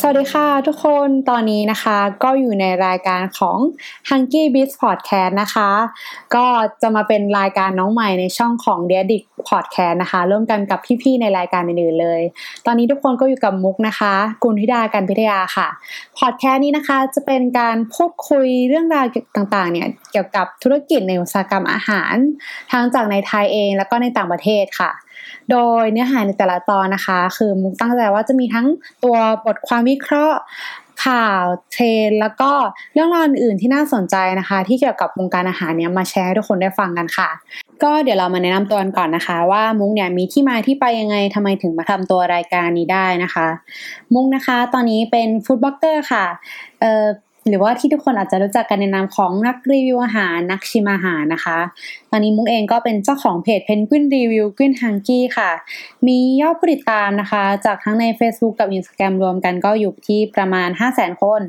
สวัสดีค่ะทุกคนตอนนี้นะคะก็อยู่ในรายการของ h u n k y Biz Podcast นะคะ ก็จะมาเป็นรายการน้องใหม่ในช่องของ d e a d i c Podcast นะคะร่วมกันกับพี่ๆในรายการอื่นๆเลย ตอนนี้ทุกคนก็อยู่กับมุกนะคะ กุลธิดากันพิทยาค่ะพอดแคสต์นี้นะคะจะเป็นการพูดคุยเรื่องราวต่างๆเนี่ยเกี่ยวกับธุรกิจในอุตสาหกรรมอาหาร ทั้งจากในไทยเองแล้วก็ในต่างประเทศค่ะ โดยเนื้อหาในแต่ละตอนนะคะ คือมุกตั้งใจว่าจะมีทั้งตัวบทความวิเคราะห์ข่าวเทรนด์แล้วก็เรื่องราวอื่นที่น่าสนใจนะคะ ที่เกี่ยวกับวงการอาหารเนี่ยมาแชร์ให้ทุกคนได้ฟังกันค่ะ ก็เดี๋ยวเรามาแนะนำตัวกันก่อนนะคะ ว่ามุ้งเนี่ยมีที่มาที่ไปยังไงทำไมถึงมาทำตัวรายการนี้ได้นะคะ มุ้งนะคะ ตอนนี้เป็น food blogger ค่ะเอ่อ หรือว่าที่ทุกคนอาจจะรู้จักกันในนามของนักรีวิวอาหารนักชิมอาหารนะคะ ตอนนี้มุกเองก็เป็นเจ้าของเพจเพนกวินรีวิวกวินฮังกี้ค่ะ มียอดผู้ติดตามนะคะ จากทั้งใน Facebook กับ Instagram รวมกันก็อยู่ที่ประมาณ 5 0 0 0 0 0 คน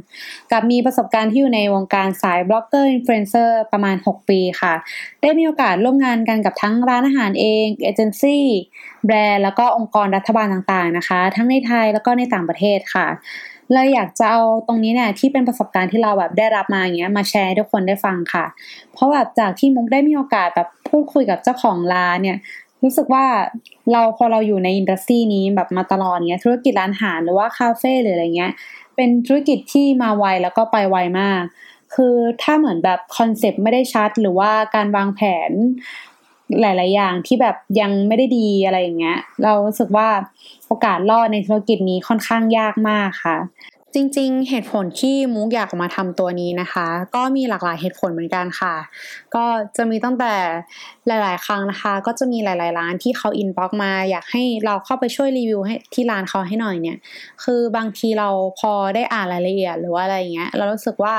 กับมีประสบการณ์ที่อยู่ในวงการสายบล็อกเกอร์อินฟลูเอนเซอร์ประมาณ 6 ปีค่ะ ได้มีโอกาสร่วมงานกันกับทั้งร้านอาหารเองเอเจนซี่แบรนด์แล้วก็องค์กรรัฐบาลต่างๆนะคะ ทั้งในไทยแล้วก็ในต่างประเทศค่ะ เลยอยากจะเอาตรงนี้เนี่ยที่เป็นประสบการณ์ที่เราแบบได้รับมาอย่างเงี้ยมาแชร์ให้ทุกคนได้ฟังค่ะ เพราะแบบจากที่มุกได้มีโอกาสแบบพูดคุยกับเจ้าของร้านเนี่ยรู้สึกว่าเราพอเราอยู่ใน industry นี้แบบมาตลอดเงี้ยธุรกิจร้านอาหารหรือว่าคาเฟ่หรืออะไรเงี้ยเป็นธุรกิจที่มาไวแล้วก็ไปไวมาก คือถ้าเหมือนแบบคอนเซปต์ไม่ได้ชัดหรือว่าการวางแผน หลาย ๆ อย่างที่แบบยังไม่ได้ดีอะไรอย่างเงี้ย เรารู้สึกว่าโอกาสรอดในธุรกิจนี้ค่อนข้างยากมากค่ะ จริง ๆ เหตุผลที่มุกอยากมาทำตัวนี้นะคะ ก็มีหลากหลายเหตุผลเหมือนกันค่ะ ก็จะมีตั้งแต่หลาย ๆ ครั้งนะคะ ก็จะมีหลาย ๆ ร้านที่เขา inbox มา อยากให้เราเข้าไปช่วยรีวิวให้ที่ร้านเขาให้หน่อยเนี่ย คือบางทีเราพอได้อ่านรายละเอียดหรือว่าอะไรเงี้ย เรารู้สึกว่า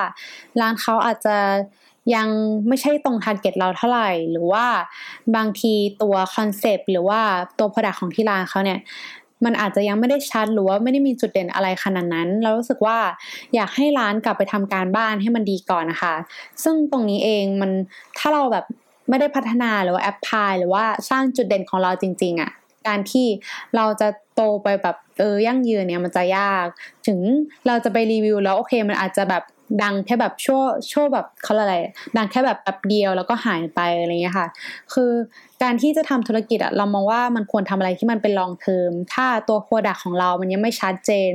ร้านเขาอาจจะ ยังไม่ใช่ตรง target เราเท่าไหร่ หรือว่าบางทีตัวคอนเซปต์หรือว่าตัว product ของที่ร้านเขาเนี่ยมันอาจจะยังไม่ได้ชัดหรือว่าไม่ได้มีจุดเด่นอะไรขนาดนั้น เรารู้สึกว่าอยากให้ร้านกลับไปทำการบ้านให้มันดีก่อนนะคะ ซึ่งตรงนี้เองมันถ้าเราแบบไม่ได้พัฒนาหรือว่าแอปพลายหรือว่าสร้างจุดเด่นของเราจริง ๆอะ่ะการที่เราจะโตไปแบบเออยั่งยืนเนี่ยมันจะยาก ถึงเราจะไปรีวิวแล้วโอเคมันอาจจะแบบ ดังแค่แบบชั่วชั่วแบบเขาอะไร ดังแค่แบบแป๊บเดียวแล้วก็หายไปอะไรเงี้ยค่ะ คือการที่จะทำธุรกิจอะเรามองว่ามันควรทำอะไรที่มันเป็นลองเทอมถ้าตัวโปรดักของเรามันยังไม่ชัดเจน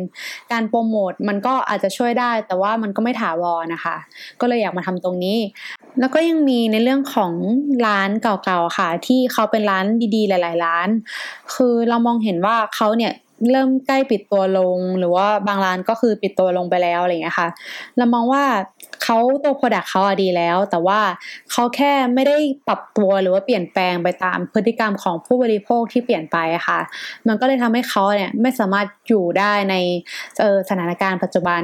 การโปรโมทมันก็อาจจะช่วยได้ แต่ว่ามันก็ไม่ถาวรนะคะ ก็เลยอยากมาทำตรงนี้ แล้วก็ยังมีในเรื่องของร้านเก่าๆค่ะ ที่เขาเป็นร้านดีๆ หลาย ๆ ร้าน คือเรามองเห็นว่าเขาเนี่ย เริ่มใกล้ปิดตัวลง หรือว่าบางร้านก็คือปิดตัวลงไปแล้วอะไรเงี้ยค่ะ เรามองว่าเขาตัวโปรดักเขาอดีแล้ว แต่ว่าเขาแค่ไม่ได้ปรับตัวหรือว่าเปลี่ยนแปลงไปตามพฤติกรรมของผู้บริโภคที่เปลี่ยนไปค่ะ มันก็เลยทำให้เขาเนี่ยไม่สามารถอยู่ได้ในสถานการณ์ปัจจุบัน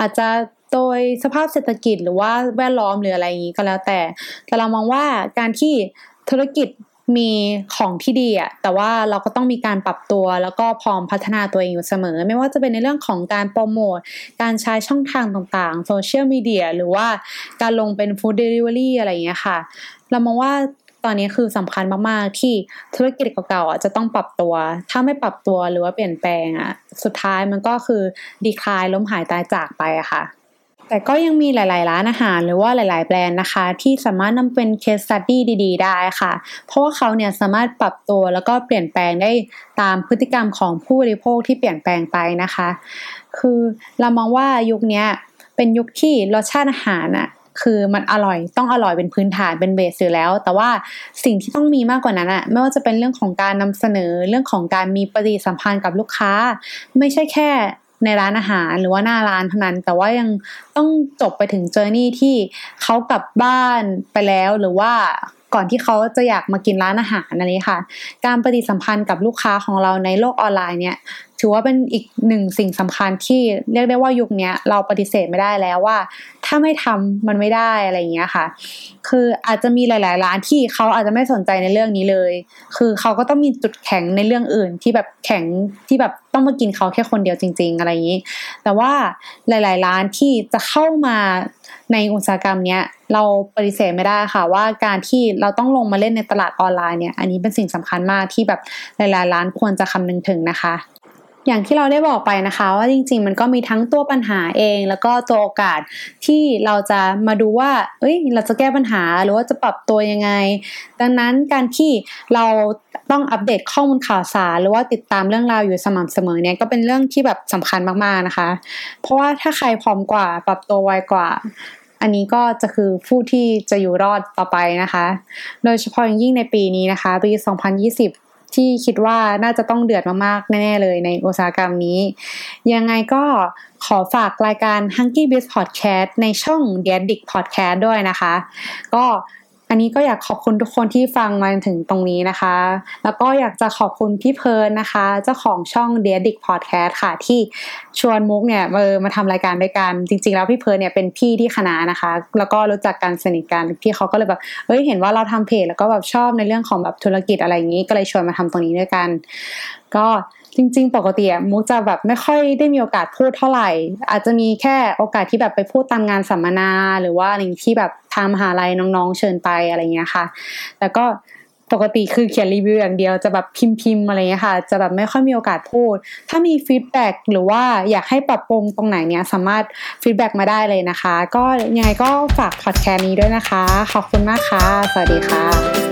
อาจจะโดยสภาพเศรษฐกิจหรือว่าแวดล้อมหรืออะไรอย่างนี้ก็แล้วแต่ แต่เรามองว่าการที่ธุรกิจ มีของที่ดีอะแต่ว่าเราก็ต้องมีการปรับตัวแล้วก็พร้อมพัฒนาตัวเองอยู่เสมอ ไม่ว่าจะเป็นในเรื่องของการโปรโมท การใช้ช่องทางต่างๆโซเชียลมีเดียหรือว่าการลงเป็น food delivery อะไรอย่างเงี้ยค่ะ เรามองว่าตอนนี้คือสำคัญมากๆ ที่ธุรกิจเก่าๆอะจะต้องปรับตัว ถ้าไม่ปรับตัวหรือว่าเปลี่ยนแปลงอะ สุดท้ายมันก็คือ decline ล้มหายตายจากไปอะค่ะ แต่ก็ยังมีหลาย ๆ ร้านอาหารหรือว่าหลาย ๆ แบรนด์นะคะ ที่สามารถนำเป็น case study ดี ๆ ได้ค่ะ เพราะว่าเขาเนี่ยสามารถปรับตัวแล้วก็เปลี่ยนแปลงได้ตามพฤติกรรมของผู้บริโภคที่เปลี่ยนแปลงไปนะคะ คือเรามองว่ายุคนี้เป็นยุคที่รสชาติอาหารอะคือมันอร่อยต้องอร่อยเป็นพื้นฐานเป็นเบสอยู่แล้ว แต่ว่าสิ่งที่ต้องมีมากกว่านั้นอะไม่ว่าจะเป็นเรื่องของการนำเสนอเรื่องของการมีปฏิสัมพันธ์กับลูกค้า ไม่ใช่แค่ ในร้านอาหารหรือว่าหน้าร้านเท่านั้น แต่ว่ายังต้องจบไปถึงเจอร์นี่ที่เขากลับบ้านไปแล้วหรือว่าก่อนที่เขาจะอยากมากินร้านอาหารอันนี้ค่ะ การปฏิสัมพันธ์กับลูกค้าของเราในโลกออนไลน์เนี่ยถือว่าเป็นอีกหนึ่งสิ่งสำคัญที่เรียกได้ว่ายุคนี้เราปฏิเสธไม่ได้แล้วว่า ถ้าไม่ทำมันไม่ได้อะไรอย่างเงี้ยค่ะ คืออาจจะมีหลาย ๆ ร้านที่เขาอาจจะไม่สนใจในเรื่องนี้เลย คือเขาก็ต้องมีจุดแข็งในเรื่องอื่นที่แบบแข็งที่แบบต้องมากินเขาแค่คนเดียวจริง ๆ อะไรอย่างนี้ แต่ว่าหลาย ๆ ร้านที่จะเข้ามาในอุตสาหกรรมเนี้ยเราปฏิเสธไม่ได้ค่ะ ว่าการที่เราต้องลงมาเล่นในตลาดออนไลน์เนี่ย อันนี้เป็นสิ่งสำคัญมากที่แบบหลายๆร้านควรจะคำนึงถึงนะคะ อย่างที่เราได้บอกไปนะคะ ว่าจริง ๆ มันก็มีทั้งตัวปัญหาเอง แล้วก็ตัวโอกาสที่เราจะมาดูว่าเอ้ยเราจะแก้ปัญหาหรือว่าจะปรับตัวยังไง ดังนั้นการที่เราต้องอัปเดตข้อมูลข่าวสาร หรือว่าติดตามเรื่องราวอยู่สม่ำเสมอเนี่ยก็เป็นเรื่องที่แบบสำคัญมากๆนะคะ เพราะว่าถ้าใครพร้อมกว่าปรับตัวไวกว่าอันนี้ก็จะคือผู้ที่จะอยู่รอดต่อไปนะคะ โดยเฉพาะอย่างยิ่งในปีนี้นะคะ ปี 2020 ที่คิดว่าน่าจะต้องเดือดมากๆ แน่ ๆ เลยในอุตสาหกรรมนี้ ยังไงก็ขอฝากรายการ Hunky Biz Podcast ในช่อง d e a d i c Podcast ด้วยนะคะ ก็ อันนี้ก็อยากขอบคุณทุกคนที่ฟังมาถึงตรงนี้นะคะ แล้วก็อยากจะขอบคุณพี่เพิร์นนะคะ เจ้าของช่อง d e a d i c Podcast ค่ะ ที่ชวนมุกเนี่ยมามาทำรายการด้วยกัน จริง ๆ แล้วพี่เพิร์นเนี่ยเป็นพี่ที่คณะนะคะ แล้วก็รู้จักกันสนิทกันพี่เขาก็เลยแบบเอ้ยเห็นว่าเราทำเพจแล้วก็แบบชอบในเรื่องของแบบธุรกิจอะไรอย่างนี้ ก็เลยชวนมาทำตรงนี้ด้วยกัน ก็จริง ๆ ปกติมุกจะแบบไม่ค่อยได้มีโอกาสพูดเท่าไหร่ อาจจะมีแค่โอกาสที่แบบไปพูดตามงานสัมมนาหรือว่าอะไรที่แบบทางมหาลัยน้องๆ เชิญไปอะไรเงี้ยค่ะแต่ก็ปกติคือเขียนรีวิวอย่างเดียวจะแบบพิมพ์ๆอะไรเงี้ยค่ะ จะแบบไม่ค่อยมีโอกาสพูด ถ้ามี feedback หรือว่าอยากให้ปรับปรุงตรงไหนเนี้ยสามารถ feedback มาได้เลยนะคะ ก็ยังไงก็ฝากพอดแคสต์นี้ด้วยนะคะ ขอบคุณมากค่ะ สวัสดีค่ะ